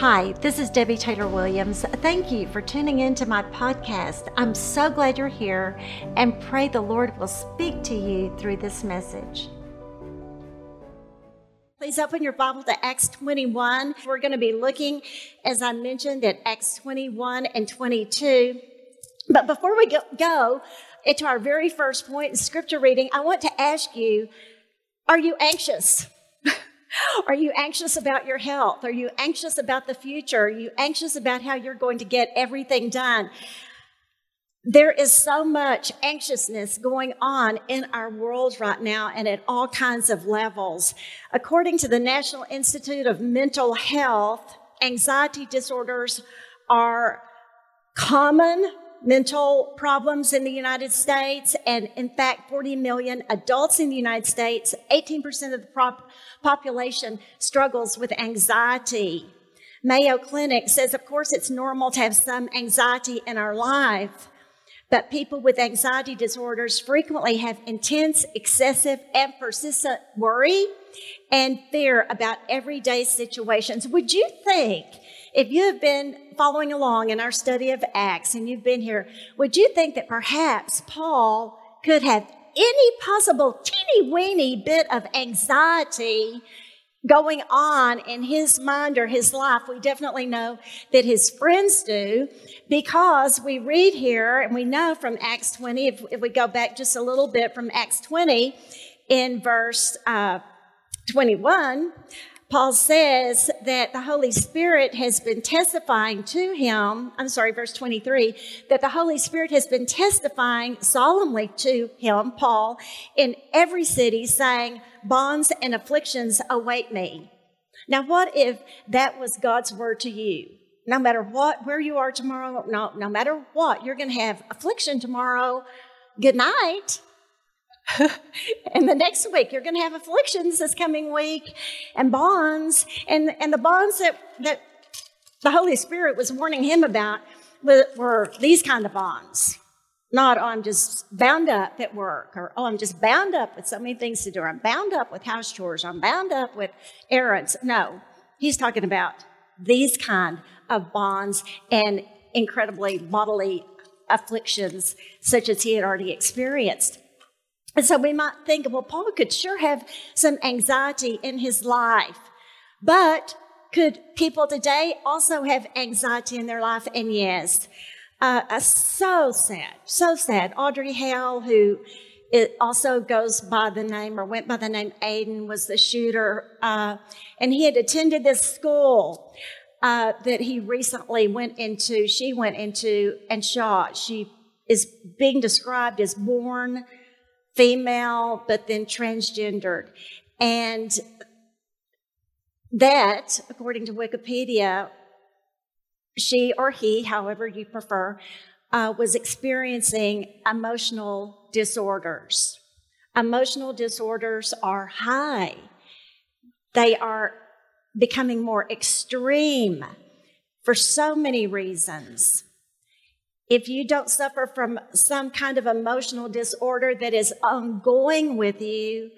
Hi, this is Debbie Taylor Williams. Thank you for tuning in to my podcast. I'm so glad you're here and pray the Lord will speak to you through this message. Please open your Bible to Acts 21. We're going to be looking, as I mentioned, at Acts 21 and 22. But before we go into our very first point in scripture reading, I want to ask you are you anxious? Are you anxious about your health? Are you anxious about the future? Are you anxious about how you're going to get everything done? There is so much anxiousness going on in our world right now and at all kinds of levels. According to the National Institute of Mental Health, anxiety disorders are common mental problems in the United States, and in fact, 40 million adults in the United States, 18% of the prop- population struggles with anxiety. Mayo Clinic says, of course, it's normal to have some anxiety in our life, but people with anxiety disorders frequently have intense, excessive, and persistent worry and fear about everyday situations. Would you think if you have been following along in our study of Acts and you've been here, would you think that perhaps Paul could have any possible teeny weeny bit of anxiety going on in his mind or his life? We definitely know that his friends do because we read here and we know from Acts 20, if, if we go back just a little bit from Acts 20 in verse uh, 21, Paul says that the Holy Spirit has been testifying to him. I'm sorry, verse 23, that the Holy Spirit has been testifying solemnly to him, Paul, in every city, saying, Bonds and afflictions await me. Now, what if that was God's word to you? No matter what, where you are tomorrow, no, no matter what, you're going to have affliction tomorrow. Good night. and the next week you're going to have afflictions this coming week and bonds. And, and the bonds that, that the holy spirit was warning him about were, were these kind of bonds. Not oh, i'm just bound up at work or oh i'm just bound up with so many things to do. Or i'm bound up with house chores. I'm bound up with errands. No he's talking about these kind of bonds and incredibly bodily afflictions such as he had already experienced and so we might think, well, Paul could sure have some anxiety in his life, but could people today also have anxiety in their life? And yes, uh, uh, so sad, so sad. Audrey Hale, who it also goes by the name or went by the name Aiden, was the shooter, uh, and he had attended this school uh, that he recently went into. She went into and shot. She is being described as born female, but then transgendered. And that, according to Wikipedia, she or he, however you prefer, uh, was experiencing emotional disorders. Emotional disorders are high. They are becoming more extreme for so many reasons if you don't suffer from some kind of emotional disorder that is ongoing with you,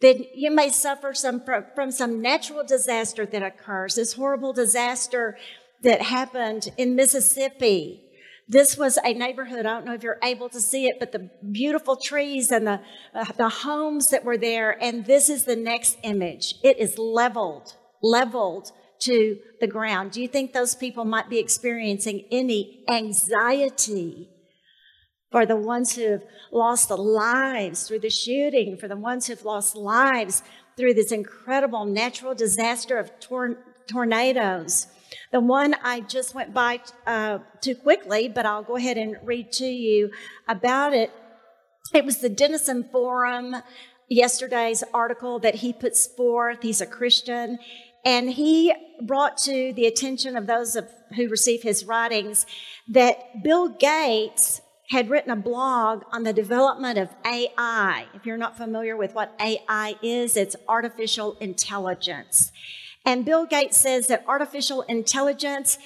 then you may suffer some from some natural disaster that occurs. This horrible disaster that happened in Mississippi. This was a neighborhood. I don't know if you're able to see it, but the beautiful trees and the, uh, the homes that were there. And this is the next image. It is leveled, leveled to the ground. Do you think those people might be experiencing any anxiety for the ones who have lost lives through the shooting, for the ones who've lost lives through this incredible natural disaster of tor- tornadoes? The one I just went by uh, too quickly, but I'll go ahead and read to you about it. It was the Denison Forum yesterday's article that he puts forth. He's a Christian. And he brought to the attention of those of, who receive his writings that Bill Gates had written a blog on the development of AI. If you're not familiar with what AI is, it's artificial intelligence. And Bill Gates says that artificial intelligence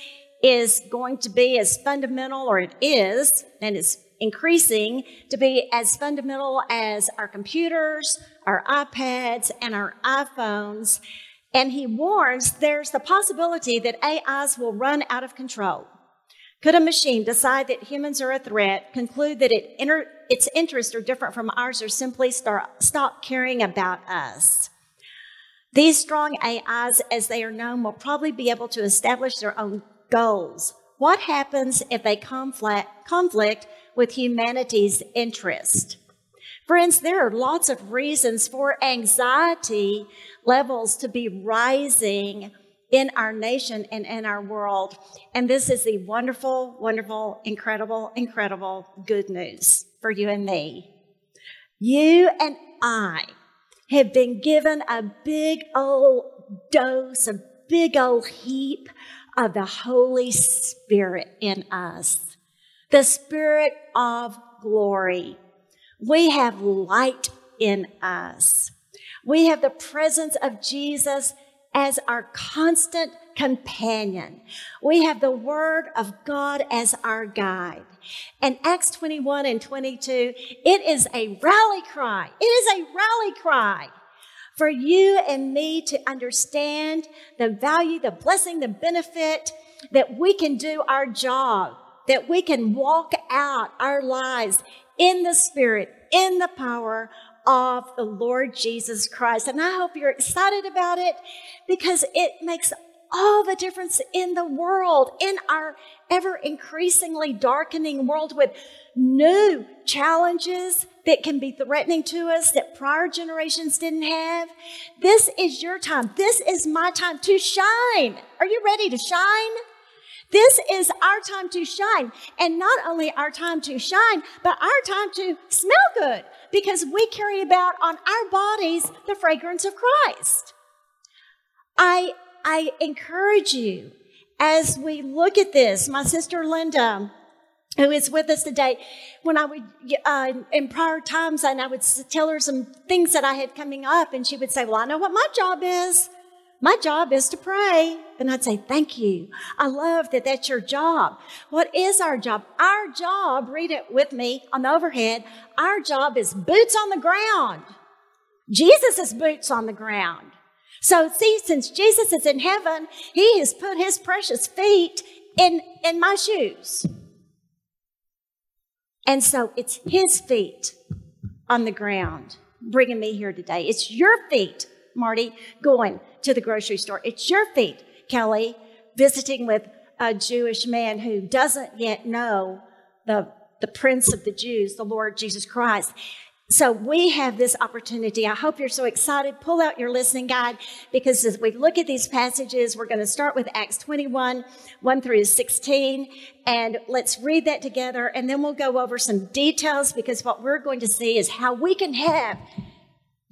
is going to be as fundamental, or it is, and it's increasing to be as fundamental as our computers, our iPads, and our iPhones And he warns there's the possibility that AIs will run out of control. Could a machine decide that humans are a threat, conclude that it inter- its interests are different from ours, or simply start, stop caring about us? These strong AIs, as they are known, will probably be able to establish their own goals. What happens if they conflict, conflict with humanity's interest? Friends, there are lots of reasons for anxiety levels to be rising in our nation and in our world. And this is the wonderful, wonderful, incredible, incredible good news for you and me. You and I have been given a big old dose, a big old heap of the Holy Spirit in us, the Spirit of glory. We have light in us. We have the presence of Jesus as our constant companion. We have the Word of God as our guide. And Acts 21 and 22, it is a rally cry. It is a rally cry for you and me to understand the value, the blessing, the benefit that we can do our job, that we can walk out our lives in the Spirit, in the power of the Lord Jesus Christ. And I hope you're excited about it because it makes all the difference in the world, in our ever increasingly darkening world with new challenges that can be threatening to us that prior generations didn't have. This is your time. This is my time to shine. Are you ready to shine? This is our time to shine. And not only our time to shine, but our time to smell good because we carry about on our bodies the fragrance of Christ. I, I encourage you as we look at this, my sister Linda, who is with us today, when I would, uh, in prior times, and I would tell her some things that I had coming up, and she would say, Well, I know what my job is. My job is to pray. And I'd say, Thank you. I love that that's your job. What is our job? Our job, read it with me on the overhead, our job is boots on the ground. Jesus is boots on the ground. So, see, since Jesus is in heaven, he has put his precious feet in, in my shoes. And so it's his feet on the ground bringing me here today. It's your feet, Marty, going to the grocery store. It's your feet, Kelly, visiting with a Jewish man who doesn't yet know the, the Prince of the Jews, the Lord Jesus Christ. So we have this opportunity. I hope you're so excited. Pull out your listening guide because as we look at these passages, we're going to start with Acts 21, 1 through 16. And let's read that together. And then we'll go over some details because what we're going to see is how we can have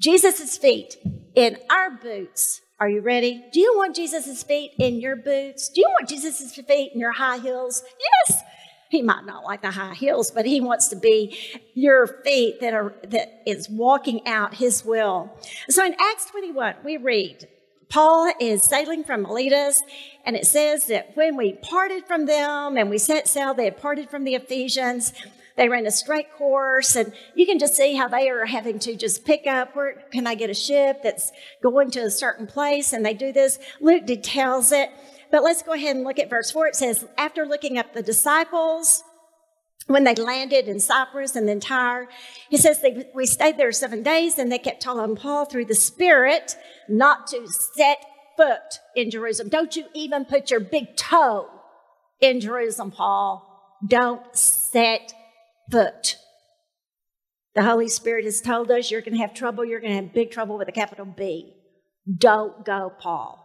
Jesus' feet in our boots. Are you ready? Do you want Jesus' feet in your boots? Do you want Jesus' feet in your high heels? Yes. He might not like the high heels, but he wants to be your feet that are that is walking out his will. So in Acts 21, we read, Paul is sailing from Miletus, and it says that when we parted from them and we set sail, they had parted from the Ephesians. They ran a straight course, and you can just see how they are having to just pick up where can I get a ship that's going to a certain place, and they do this. Luke details it. But let's go ahead and look at verse 4. It says, After looking up the disciples, when they landed in Cyprus and then Tyre, he says they, we stayed there seven days and they kept telling Paul through the Spirit not to set foot in Jerusalem. Don't you even put your big toe in Jerusalem, Paul. Don't set foot. The Holy Spirit has told us you're going to have trouble. You're going to have big trouble with a capital B. Don't go, Paul.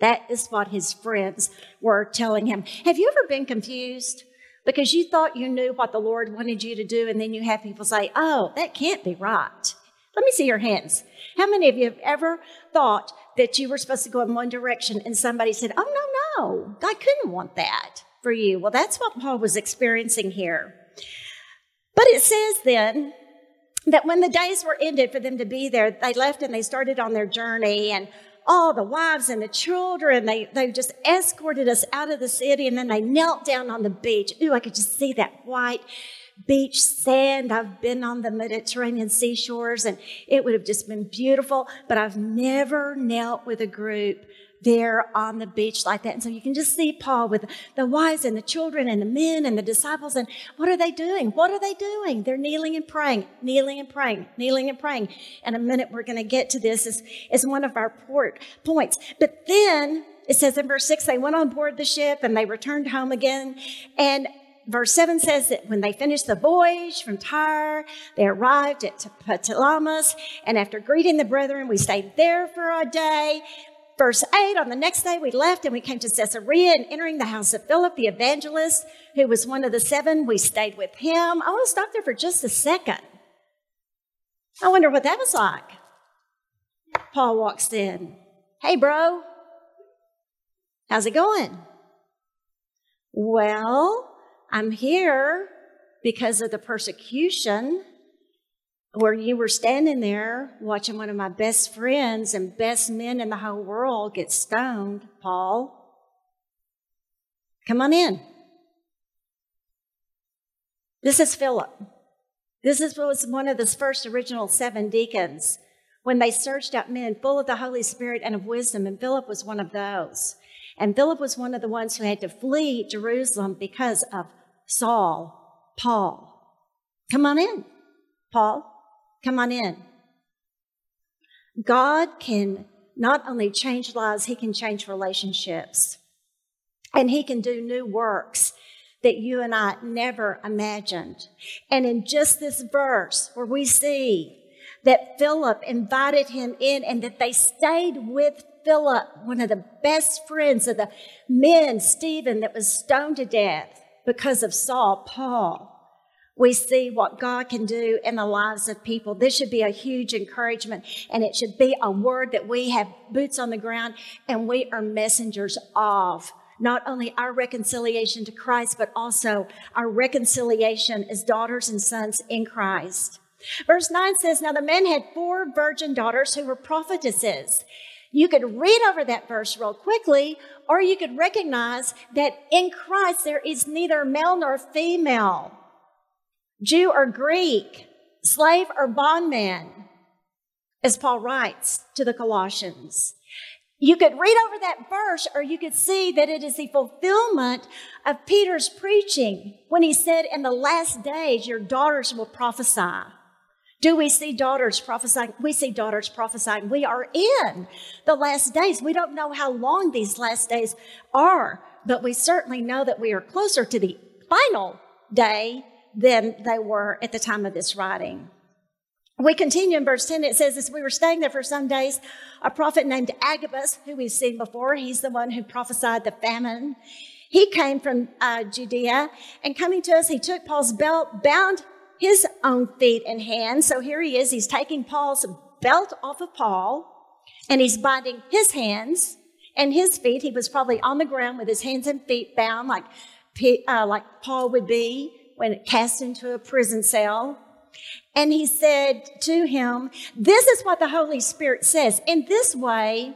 That is what his friends were telling him. Have you ever been confused? Because you thought you knew what the Lord wanted you to do, and then you have people say, Oh, that can't be right. Let me see your hands. How many of you have ever thought that you were supposed to go in one direction and somebody said, Oh, no, no, God couldn't want that for you? Well, that's what Paul was experiencing here. But it says then that when the days were ended for them to be there, they left and they started on their journey. And all the wives and the children. They, they just escorted us out of the city and then they knelt down on the beach. Ooh, I could just see that white beach sand. I've been on the Mediterranean seashores and it would have just been beautiful, but I've never knelt with a group there on the beach like that. And so you can just see Paul with the wives and the children and the men and the disciples. And what are they doing? What are they doing? They're kneeling and praying, kneeling and praying, kneeling and praying. In a minute, we're going to get to this as, as one of our port points. But then it says in verse six, they went on board the ship and they returned home again. And verse 7 says that when they finished the voyage from Tyre, they arrived at Ptolemais, and after greeting the brethren, we stayed there for a day. Verse 8, on the next day we left and we came to Caesarea and entering the house of Philip the evangelist, who was one of the seven, we stayed with him. I want to stop there for just a second. I wonder what that was like. Paul walks in. Hey, bro. How's it going? Well, I'm here because of the persecution where you were standing there watching one of my best friends and best men in the whole world get stoned, Paul. Come on in. This is Philip. This is, was one of the first original seven deacons when they searched out men full of the Holy Spirit and of wisdom, and Philip was one of those. And Philip was one of the ones who had to flee Jerusalem because of Saul, Paul. Come on in, Paul. Come on in. God can not only change lives, He can change relationships. And He can do new works that you and I never imagined. And in just this verse, where we see that Philip invited him in and that they stayed with Philip, one of the best friends of the men, Stephen, that was stoned to death because of Saul, Paul we see what God can do in the lives of people. This should be a huge encouragement and it should be a word that we have boots on the ground and we are messengers of not only our reconciliation to Christ, but also our reconciliation as daughters and sons in Christ. Verse 9 says, Now the men had four virgin daughters who were prophetesses. You could read over that verse real quickly, or you could recognize that in Christ there is neither male nor female. Jew or Greek, slave or bondman, as Paul writes to the Colossians. You could read over that verse, or you could see that it is the fulfillment of Peter's preaching when he said, In the last days, your daughters will prophesy. Do we see daughters prophesying? We see daughters prophesying. We are in the last days. We don't know how long these last days are, but we certainly know that we are closer to the final day than they were at the time of this writing. We continue in verse 10. It says, As we were staying there for some days, a prophet named Agabus, who we've seen before, he's the one who prophesied the famine. He came from uh, Judea, and coming to us, he took Paul's belt, bound his own feet and hands. So here he is. He's taking Paul's belt off of Paul, and he's binding his hands and his feet. He was probably on the ground with his hands and feet bound, like, uh, like Paul would be when cast into a prison cell. And he said to him, This is what the Holy Spirit says. In this way,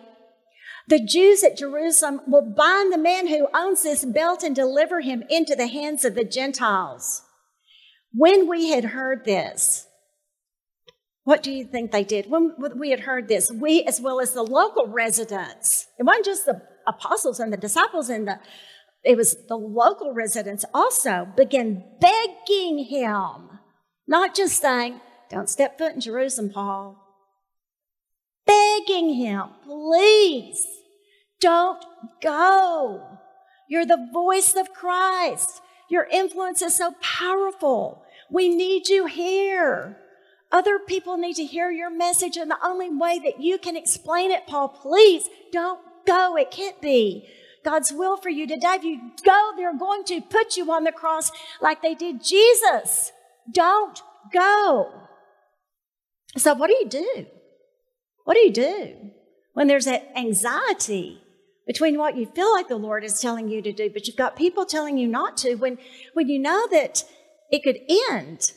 the Jews at Jerusalem will bind the man who owns this belt and deliver him into the hands of the Gentiles. When we had heard this, what do you think they did? When we had heard this, we, as well as the local residents, it wasn't just the apostles and the disciples and the it was the local residents also began begging him, not just saying, Don't step foot in Jerusalem, Paul. Begging him, please, don't go. You're the voice of Christ. Your influence is so powerful. We need you here. Other people need to hear your message, and the only way that you can explain it, Paul, please don't go. It can't be God's will for you today. If you go, they're going to put you on the cross like they did Jesus. Don't go. So, what do you do? What do you do when there's that anxiety between what you feel like the Lord is telling you to do, but you've got people telling you not to, when, when you know that it could end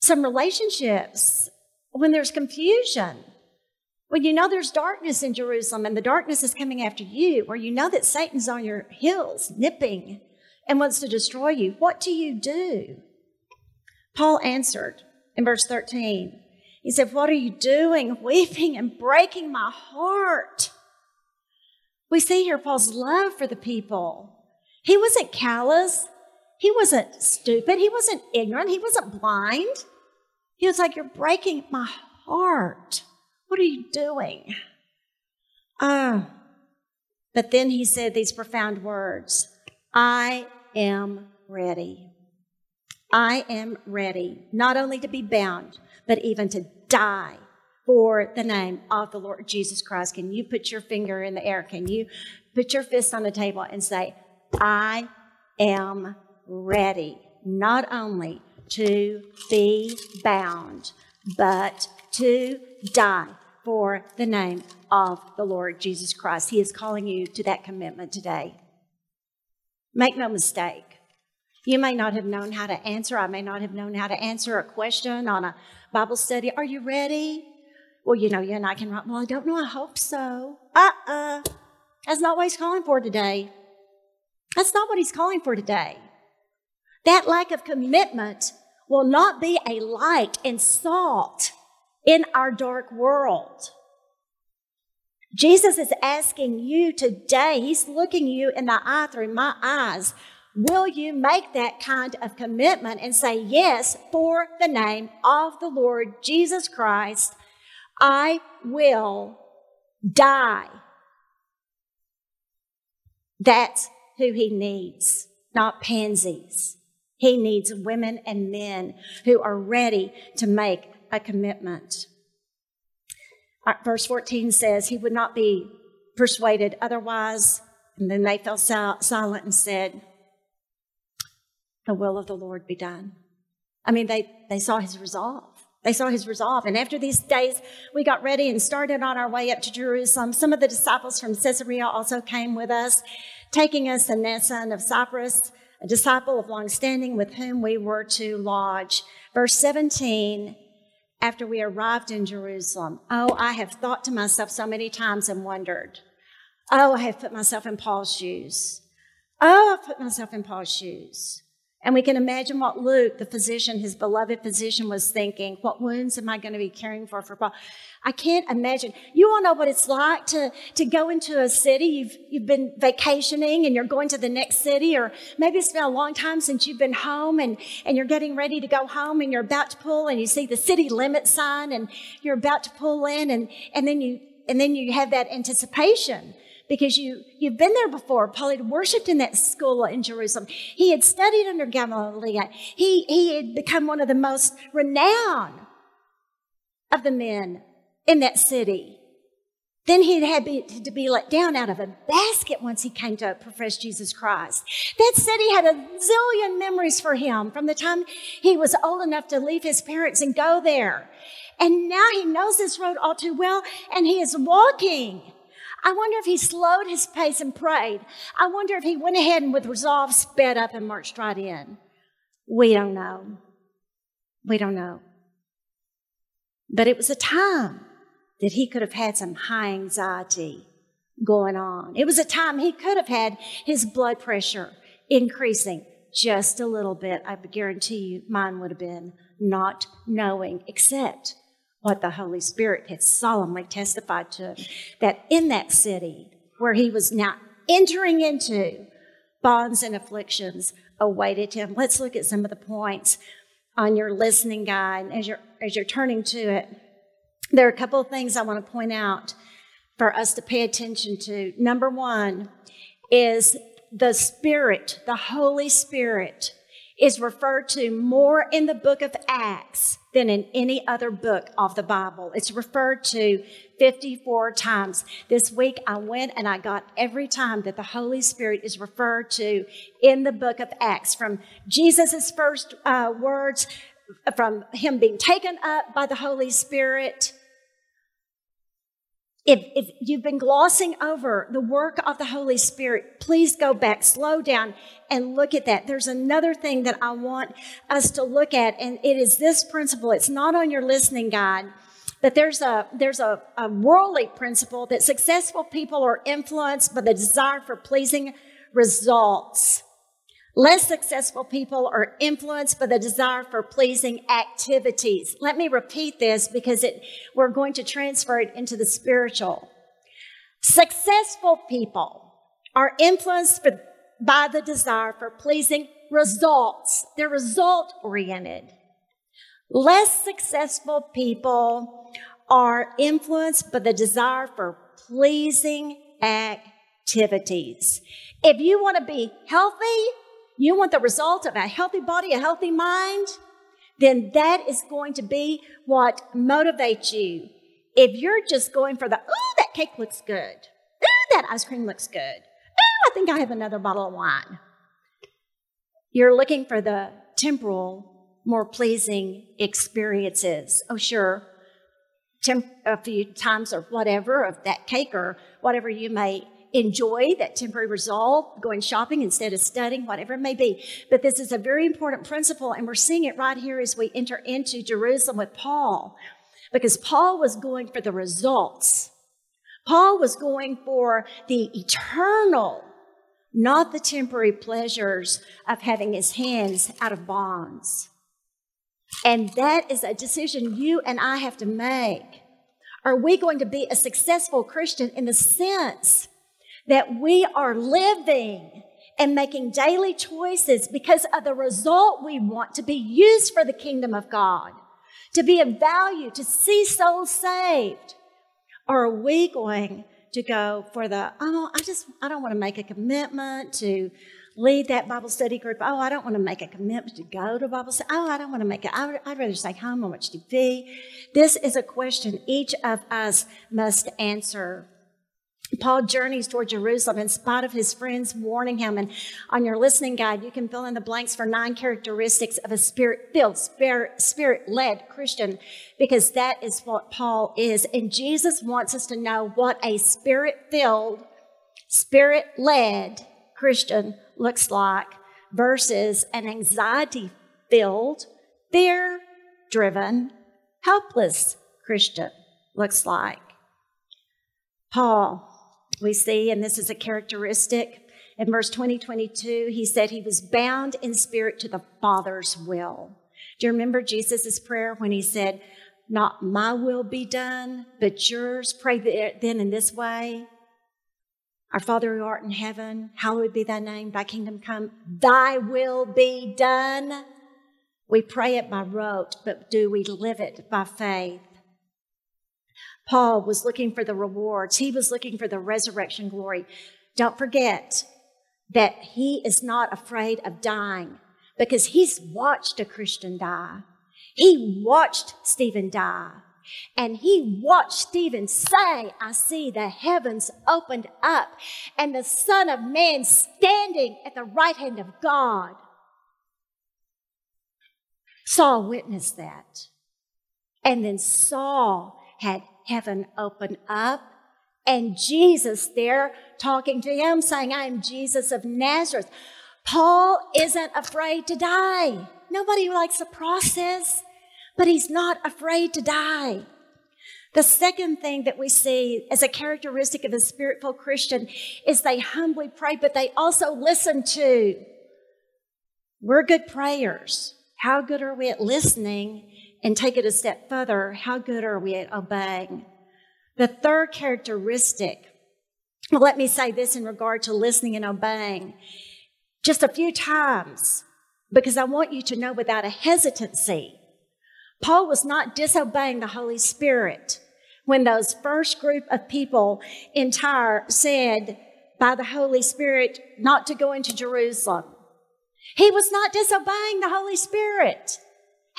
some relationships, when there's confusion, when you know there's darkness in Jerusalem and the darkness is coming after you, or you know that Satan's on your heels, nipping and wants to destroy you, what do you do? Paul answered in verse 13. He said, What are you doing? Weeping and breaking my heart. We see here Paul's love for the people. He wasn't callous. He wasn't stupid. He wasn't ignorant. He wasn't blind. He was like, You're breaking my heart. What are you doing? Ah. Uh, but then he said these profound words I am ready. I am ready not only to be bound, but even to die for the name of the Lord Jesus Christ. Can you put your finger in the air? Can you put your fist on the table and say, I am ready not only to be bound, but to die for the name of the Lord Jesus Christ. He is calling you to that commitment today. Make no mistake. You may not have known how to answer. I may not have known how to answer a question on a Bible study. Are you ready? Well, you know, you and I can write, well, I don't know. I hope so. Uh uh-uh. uh. That's not what he's calling for today. That's not what he's calling for today. That lack of commitment will not be a light and salt in our dark world. Jesus is asking you today, He's looking you in the eye through my eyes. Will you make that kind of commitment and say, Yes, for the name of the Lord Jesus Christ, I will die? That's who He needs, not pansies. He needs women and men who are ready to make a commitment. Verse 14 says, He would not be persuaded otherwise. And then they fell silent and said, The will of the Lord be done. I mean, they, they saw his resolve. They saw his resolve. And after these days, we got ready and started on our way up to Jerusalem. Some of the disciples from Caesarea also came with us, taking us to Mnason of Cyprus, a disciple of long standing with whom we were to lodge. Verse 17 after we arrived in Jerusalem. Oh, I have thought to myself so many times and wondered. Oh, I have put myself in Paul's shoes. Oh, I've put myself in Paul's shoes. And we can imagine what Luke, the physician, his beloved physician, was thinking. What wounds am I going to be caring for for Paul? I can't imagine. You all know what it's like to, to go into a city. You've, you've been vacationing and you're going to the next city, or maybe it's been a long time since you've been home and, and you're getting ready to go home and you're about to pull and you see the city limit sign and you're about to pull in and, and then you, and then you have that anticipation because you, you've been there before. Paul had worshiped in that school in Jerusalem. He had studied under Gamaliel. He, he had become one of the most renowned of the men in that city. Then he had to be let down out of a basket once he came to profess Jesus Christ. That city had a zillion memories for him from the time he was old enough to leave his parents and go there. And now he knows this road all too well and he is walking I wonder if he slowed his pace and prayed. I wonder if he went ahead and with resolve sped up and marched right in. We don't know. We don't know. But it was a time that he could have had some high anxiety going on. It was a time he could have had his blood pressure increasing just a little bit. I guarantee you mine would have been not knowing, except what the Holy Spirit had solemnly testified to him that in that city where he was now entering into, bonds and afflictions awaited him. Let's look at some of the points on your listening guide as you're as you're turning to it. There are a couple of things I want to point out for us to pay attention to. Number one is the Spirit, the Holy Spirit is referred to more in the book of Acts than in any other book of the Bible. It's referred to 54 times. This week I went and I got every time that the Holy Spirit is referred to in the book of Acts from Jesus' first uh, words, from him being taken up by the Holy Spirit if, if you've been glossing over the work of the Holy Spirit, please go back, slow down, and look at that. There's another thing that I want us to look at, and it is this principle. It's not on your listening guide, but there's a there's a, a worldly principle that successful people are influenced by the desire for pleasing results. Less successful people are influenced by the desire for pleasing activities. Let me repeat this because it, we're going to transfer it into the spiritual. Successful people are influenced by the desire for pleasing results. They're result oriented. Less successful people are influenced by the desire for pleasing activities. If you want to be healthy, you want the result of a healthy body, a healthy mind, then that is going to be what motivates you. If you're just going for the, oh, that cake looks good. Oh, that ice cream looks good. Oh, I think I have another bottle of wine. You're looking for the temporal, more pleasing experiences. Oh, sure, a few times or whatever of that cake or whatever you may enjoy that temporary result, going shopping instead of studying, whatever it may be. But this is a very important principle, and we're seeing it right here as we enter into Jerusalem with Paul, because Paul was going for the results. Paul was going for the eternal, not the temporary pleasures of having his hands out of bonds. And that is a decision you and I have to make. Are we going to be a successful Christian in the sense that we are living and making daily choices because of the result we want to be used for the kingdom of God, to be of value, to see souls saved? Or are we going to go for the, oh, I just, I don't want to make a commitment to lead that Bible study group. Oh, I don't want to make a commitment to go to Bible study. Oh, I don't want to make it. I would, I'd rather stay home and watch TV. This is a question each of us must answer. Paul journeys toward Jerusalem in spite of his friends warning him. And on your listening guide, you can fill in the blanks for nine characteristics of a spirit filled, spirit led Christian, because that is what Paul is. And Jesus wants us to know what a spirit filled, spirit led Christian looks like versus an anxiety filled, fear driven, helpless Christian looks like. Paul we see, and this is a characteristic. In verse 20, 22, he said he was bound in spirit to the Father's will. Do you remember Jesus' prayer when he said, Not my will be done, but yours? Pray then in this way Our Father who art in heaven, hallowed be thy name, thy kingdom come, thy will be done. We pray it by rote, but do we live it by faith? Paul was looking for the rewards, he was looking for the resurrection glory. Don't forget that he is not afraid of dying because he's watched a Christian die. He watched Stephen die. And he watched Stephen say, I see the heavens opened up and the Son of Man standing at the right hand of God. Saul witnessed that. And then Saul had heaven open up. And Jesus there talking to him, saying, I am Jesus of Nazareth. Paul isn't afraid to die. Nobody likes the process, but he's not afraid to die. The second thing that we see as a characteristic of a spiritual Christian is they humbly pray, but they also listen to. We're good prayers. How good are we at listening and take it a step further, how good are we at obeying? The third characteristic, well, let me say this in regard to listening and obeying. Just a few times, because I want you to know without a hesitancy, Paul was not disobeying the Holy Spirit when those first group of people in Tyre said by the Holy Spirit not to go into Jerusalem. He was not disobeying the Holy Spirit.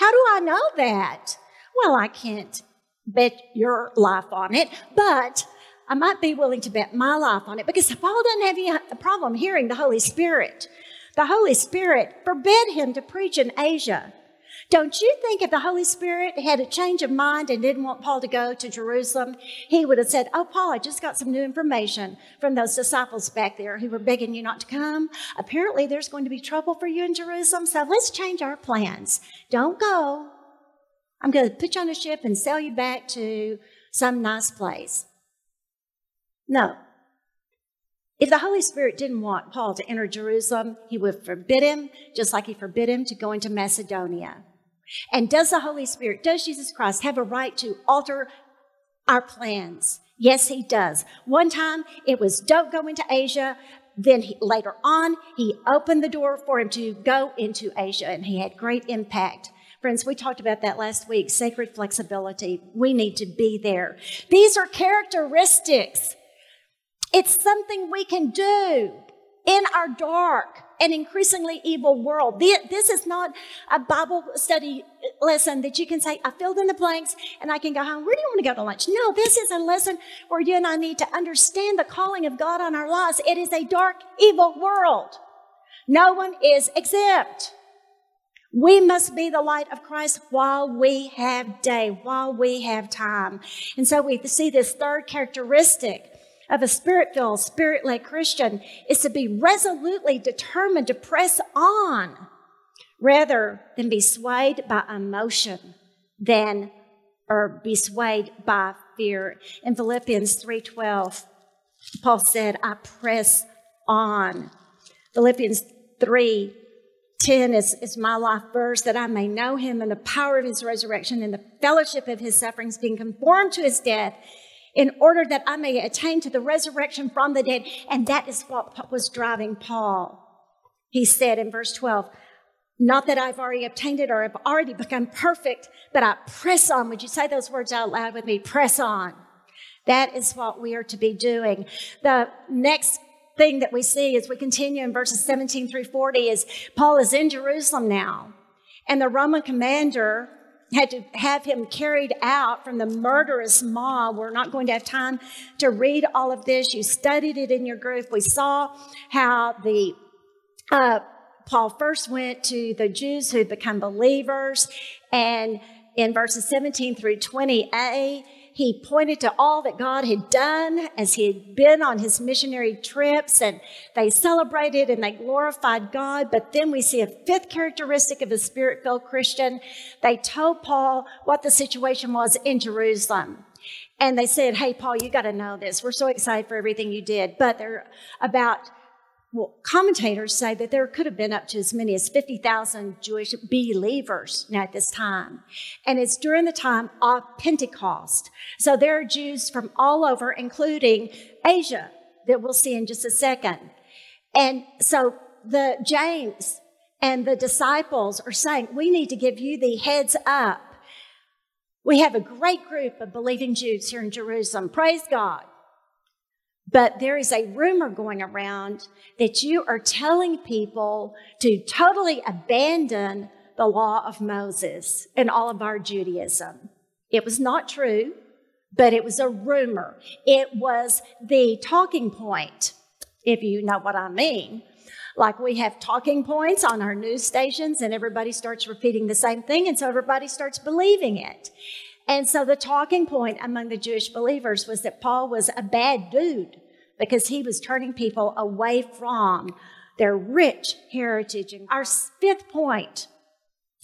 How do I know that? Well, I can't bet your life on it, but I might be willing to bet my life on it because Paul doesn't have any problem hearing the Holy Spirit. The Holy Spirit forbid him to preach in Asia. Don't you think if the Holy Spirit had a change of mind and didn't want Paul to go to Jerusalem, he would have said, Oh, Paul, I just got some new information from those disciples back there who were begging you not to come. Apparently, there's going to be trouble for you in Jerusalem, so let's change our plans. Don't go. I'm going to put you on a ship and sail you back to some nice place. No. If the Holy Spirit didn't want Paul to enter Jerusalem, he would forbid him, just like he forbid him to go into Macedonia. And does the Holy Spirit, does Jesus Christ have a right to alter our plans? Yes, he does. One time it was don't go into Asia. Then he, later on, he opened the door for him to go into Asia and he had great impact. Friends, we talked about that last week sacred flexibility. We need to be there. These are characteristics. It's something we can do in our dark and increasingly evil world. This is not a Bible study lesson that you can say, I filled in the blanks and I can go home. Where do you want to go to lunch? No, this is a lesson where you and I need to understand the calling of God on our lives. It is a dark, evil world. No one is exempt. We must be the light of Christ while we have day, while we have time. And so we see this third characteristic of a spirit filled, spirit led Christian is to be resolutely determined to press on rather than be swayed by emotion than or be swayed by fear. In Philippians 3:12, Paul said, I press on. Philippians 3 10 is, is my life verse that I may know him and the power of his resurrection and the fellowship of his sufferings, being conformed to his death, in order that I may attain to the resurrection from the dead. And that is what was driving Paul. He said in verse 12, not that I've already obtained it or have already become perfect, but I press on. Would you say those words out loud with me? Press on. That is what we are to be doing. The next thing that we see as we continue in verses 17 through 40 is Paul is in Jerusalem now. And the Roman commander had to have him carried out from the murderous mob. We're not going to have time to read all of this. You studied it in your group. We saw how the uh, Paul first went to the Jews who become believers, and in verses 17 through 20a, he pointed to all that God had done as he had been on his missionary trips, and they celebrated and they glorified God. But then we see a fifth characteristic of a spirit filled Christian. They told Paul what the situation was in Jerusalem. And they said, Hey, Paul, you got to know this. We're so excited for everything you did. But they're about well, commentators say that there could have been up to as many as 50,000 Jewish believers at this time. And it's during the time of Pentecost. So there are Jews from all over, including Asia, that we'll see in just a second. And so the James and the disciples are saying, we need to give you the heads up. We have a great group of believing Jews here in Jerusalem. Praise God. But there is a rumor going around that you are telling people to totally abandon the law of Moses and all of our Judaism. It was not true, but it was a rumor. It was the talking point, if you know what I mean. Like we have talking points on our news stations, and everybody starts repeating the same thing, and so everybody starts believing it. And so the talking point among the Jewish believers was that Paul was a bad dude because he was turning people away from their rich heritage. And our fifth point,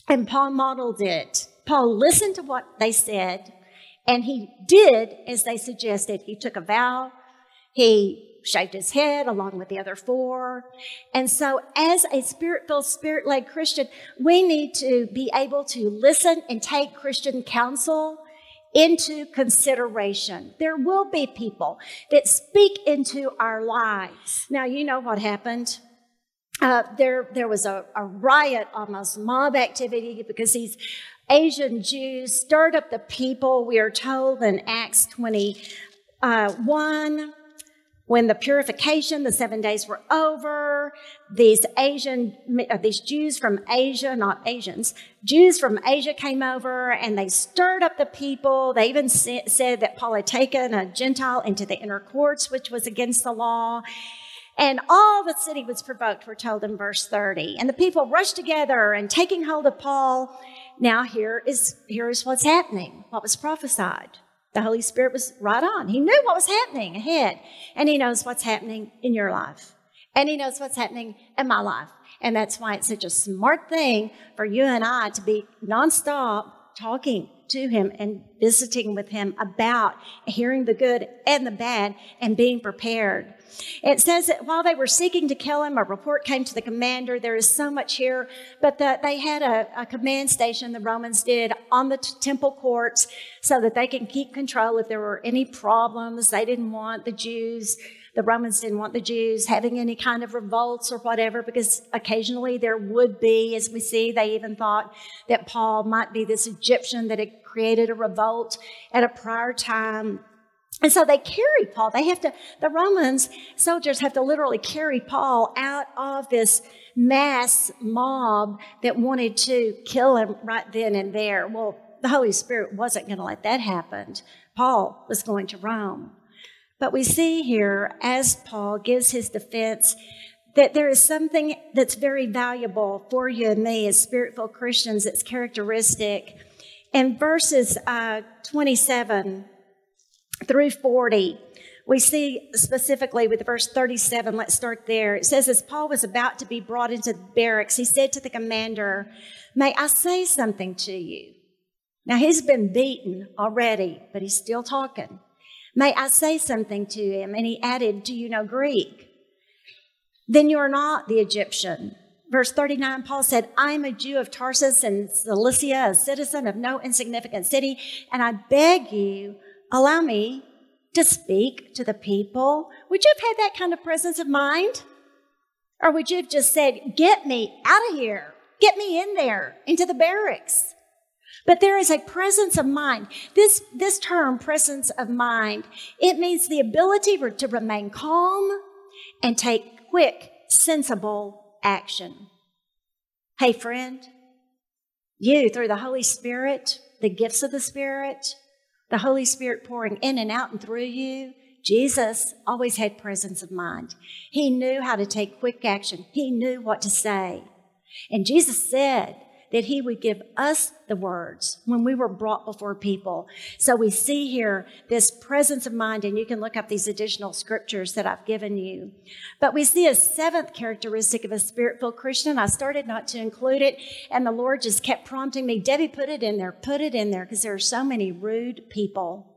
and Paul modeled it. Paul listened to what they said, and he did as they suggested. He took a vow. He shaved his head along with the other four. And so, as a spirit filled, spirit led Christian, we need to be able to listen and take Christian counsel into consideration. There will be people that speak into our lives. Now, you know what happened. Uh, there, there was a, a riot, almost mob activity, because these Asian Jews stirred up the people. We are told in Acts 21 when the purification, the seven days were over, these Asian, uh, these Jews from Asia, not Asians, Jews from Asia came over and they stirred up the people. They even said that Paul had taken a Gentile into the inner courts, which was against the law. And all the city was provoked, we're told in verse 30. And the people rushed together and taking hold of Paul. Now here is, here is what's happening, what was prophesied. The Holy Spirit was right on. He knew what was happening ahead. And He knows what's happening in your life. And He knows what's happening in my life. And that's why it's such a smart thing for you and I to be nonstop talking to Him and visiting with him about hearing the good and the bad and being prepared. It says that while they were seeking to kill him, a report came to the commander. There is so much here, but the, they had a, a, command station, the Romans did, on the t- temple courts so that they can keep control if there were any problems. They didn't want the Jews the Romans didn't want the Jews having any kind of revolts or whatever because occasionally there would be, as we see, they even thought that Paul might be this Egyptian that had created a revolt at a prior time. And so they carry Paul. They have to, the Romans soldiers have to literally carry Paul out of this mass mob that wanted to kill him right then and there. Well, the Holy Spirit wasn't going to let that happen. Paul was going to Rome. But we see here, as Paul gives his defense, that there is something that's very valuable for you and me as spirit filled Christians that's characteristic. In verses uh, 27 through 40, we see specifically with verse 37, let's start there. It says, As Paul was about to be brought into the barracks, he said to the commander, May I say something to you? Now he's been beaten already, but he's still talking. May I say something to him? And he added, Do you know Greek? Then you are not the Egyptian. Verse 39, Paul said, I am a Jew of Tarsus and Cilicia, a citizen of no insignificant city, and I beg you, allow me to speak to the people. Would you have had that kind of presence of mind? Or would you have just said, Get me out of here, get me in there, into the barracks? But there is a presence of mind. This, this term, presence of mind, it means the ability to remain calm and take quick, sensible action. Hey, friend, you, through the Holy Spirit, the gifts of the Spirit, the Holy Spirit pouring in and out and through you, Jesus always had presence of mind. He knew how to take quick action. He knew what to say. And Jesus said, that he would give us the words when we were brought before people. So we see here this presence of mind, and you can look up these additional scriptures that I've given you. But we see a seventh characteristic of a spirit filled Christian. I started not to include it, and the Lord just kept prompting me, Debbie, put it in there, put it in there, because there are so many rude people.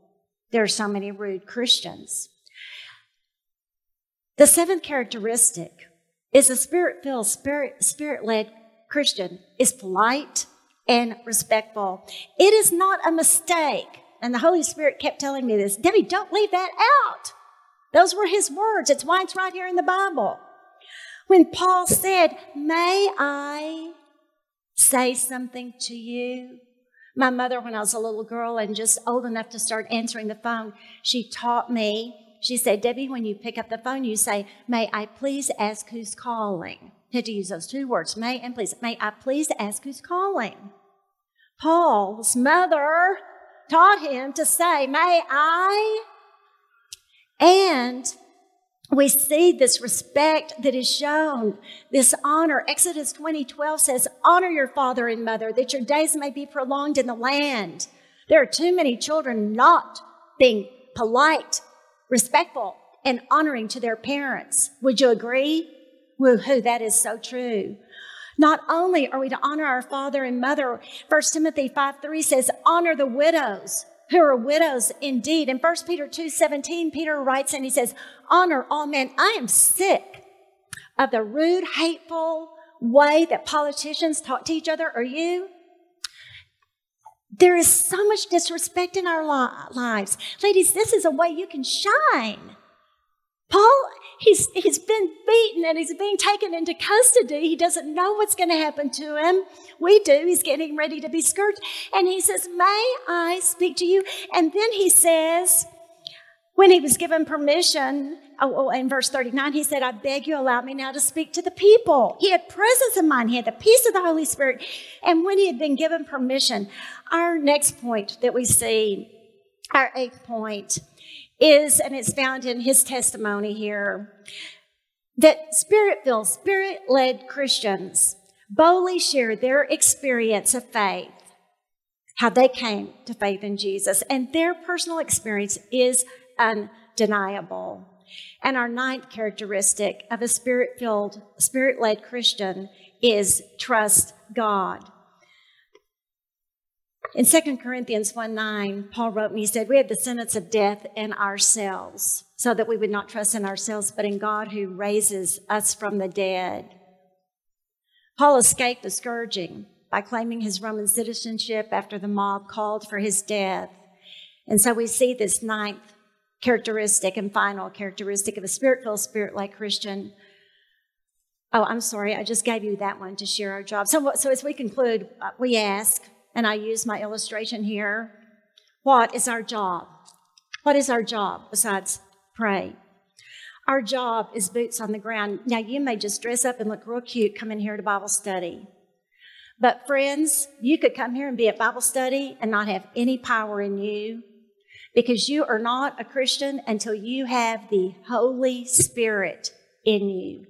There are so many rude Christians. The seventh characteristic is a spirit filled, spirit led Christian is polite and respectful. It is not a mistake. And the Holy Spirit kept telling me this Debbie, don't leave that out. Those were his words. It's why it's right here in the Bible. When Paul said, May I say something to you? My mother, when I was a little girl and just old enough to start answering the phone, she taught me. She said, Debbie, when you pick up the phone, you say, May I please ask who's calling? Had to use those two words, may and please. May I please ask who's calling? Paul's mother taught him to say, May I? And we see this respect that is shown, this honor. Exodus 20 12 says, Honor your father and mother, that your days may be prolonged in the land. There are too many children not being polite, respectful, and honoring to their parents. Would you agree? Woohoo, that is so true. Not only are we to honor our father and mother, 1 Timothy 5 3 says, honor the widows who are widows indeed. In 1 Peter 2 17, Peter writes and he says, honor all men. I am sick of the rude, hateful way that politicians talk to each other. Are you? There is so much disrespect in our lives. Ladies, this is a way you can shine. Paul, he's, he's been beaten and he's being taken into custody. He doesn't know what's going to happen to him. We do. He's getting ready to be scourged. And he says, May I speak to you? And then he says, when he was given permission, oh, oh, in verse 39, he said, I beg you, allow me now to speak to the people. He had presence of mind. He had the peace of the Holy Spirit. And when he had been given permission, our next point that we see, our eighth point, is, and it's found in his testimony here, that spirit filled, spirit led Christians boldly share their experience of faith, how they came to faith in Jesus, and their personal experience is undeniable. And our ninth characteristic of a spirit filled, spirit led Christian is trust God. In 2 Corinthians 1 9, Paul wrote and he said, We have the sentence of death in ourselves, so that we would not trust in ourselves, but in God who raises us from the dead. Paul escaped the scourging by claiming his Roman citizenship after the mob called for his death. And so we see this ninth characteristic and final characteristic of a spirit filled, spirit like Christian. Oh, I'm sorry, I just gave you that one to share our job. So, so as we conclude, uh, we ask, and I use my illustration here. What is our job? What is our job besides pray? Our job is boots on the ground. Now, you may just dress up and look real cute coming here to Bible study. But, friends, you could come here and be at Bible study and not have any power in you because you are not a Christian until you have the Holy Spirit in you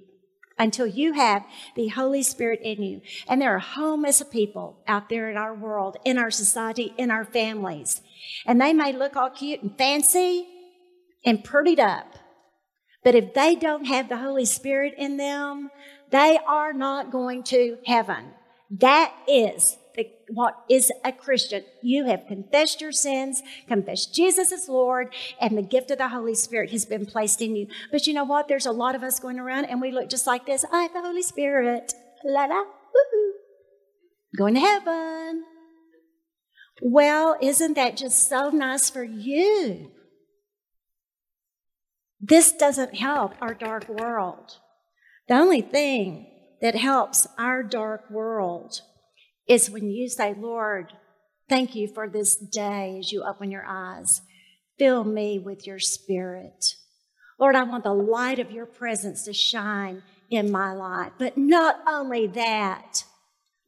until you have the Holy Spirit in you. And there are homeless people out there in our world, in our society, in our families. And they may look all cute and fancy and prettied up. But if they don't have the Holy Spirit in them, they are not going to heaven. That is what is a Christian. You have confessed your sins, confessed Jesus as Lord, and the gift of the Holy Spirit has been placed in you. But you know what? There's a lot of us going around and we look just like this. I have the Holy Spirit. La la, woohoo. Going to heaven. Well, isn't that just so nice for you? This doesn't help our dark world. The only thing that helps our dark world is when you say, Lord, thank you for this day as you open your eyes. Fill me with your spirit. Lord, I want the light of your presence to shine in my life. But not only that,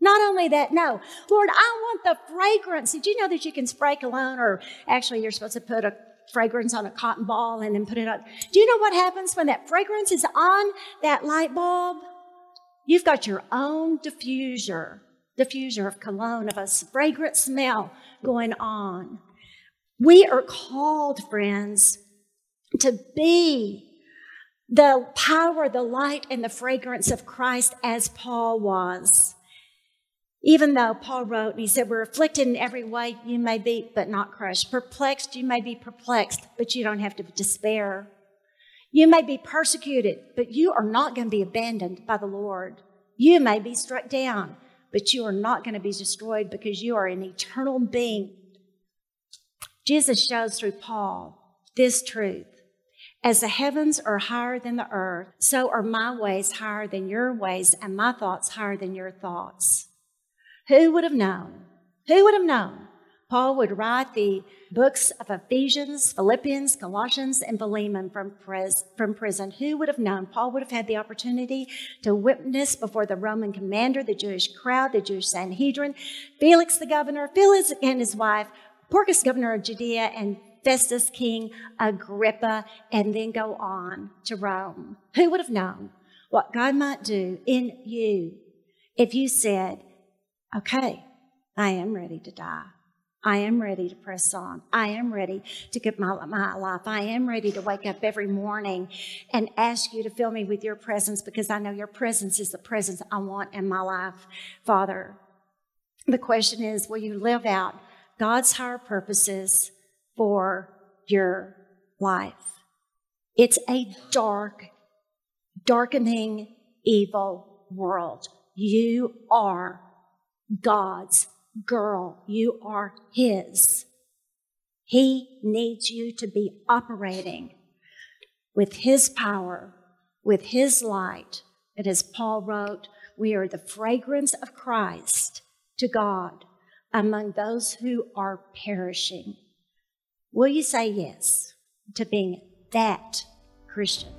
not only that, no, Lord, I want the fragrance. Did you know that you can spray cologne, or actually, you're supposed to put a fragrance on a cotton ball and then put it on? Do you know what happens when that fragrance is on that light bulb? You've got your own diffuser diffuser of cologne, of a fragrant smell going on. We are called, friends, to be the power, the light, and the fragrance of Christ as Paul was. Even though Paul wrote, and he said, We're afflicted in every way you may be, but not crushed. Perplexed, you may be perplexed, but you don't have to despair. You may be persecuted, but you are not going to be abandoned by the Lord. You may be struck down, but you are not going to be destroyed because you are an eternal being. Jesus shows through Paul this truth. As the heavens are higher than the earth, so are my ways higher than your ways, and my thoughts higher than your thoughts. Who would have known? Who would have known Paul would write the books of Ephesians, Philippians, Colossians, and Philemon from, pres- from prison. Who would have known? Paul would have had the opportunity to witness before the Roman commander, the Jewish crowd, the Jewish Sanhedrin, Felix the governor, Felix and his wife, Porcius governor of Judea, and Festus king Agrippa, and then go on to Rome. Who would have known what God might do in you if you said, okay, I am ready to die. I am ready to press on. I am ready to give my, my life. I am ready to wake up every morning and ask you to fill me with your presence because I know your presence is the presence I want in my life, Father. The question is will you live out God's higher purposes for your life? It's a dark, darkening, evil world. You are God's girl, you are His. He needs you to be operating with His power, with His light. And as Paul wrote, we are the fragrance of Christ to God among those who are perishing. Will you say yes to being that Christian?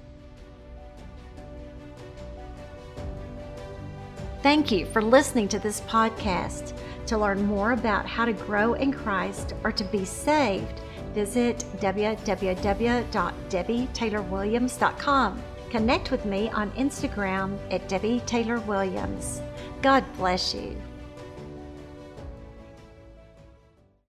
Thank you for listening to this podcast. To learn more about how to grow in Christ or to be saved, visit www.debbietaylorwilliams.com. Connect with me on Instagram at Debbie Taylor Williams. God bless you.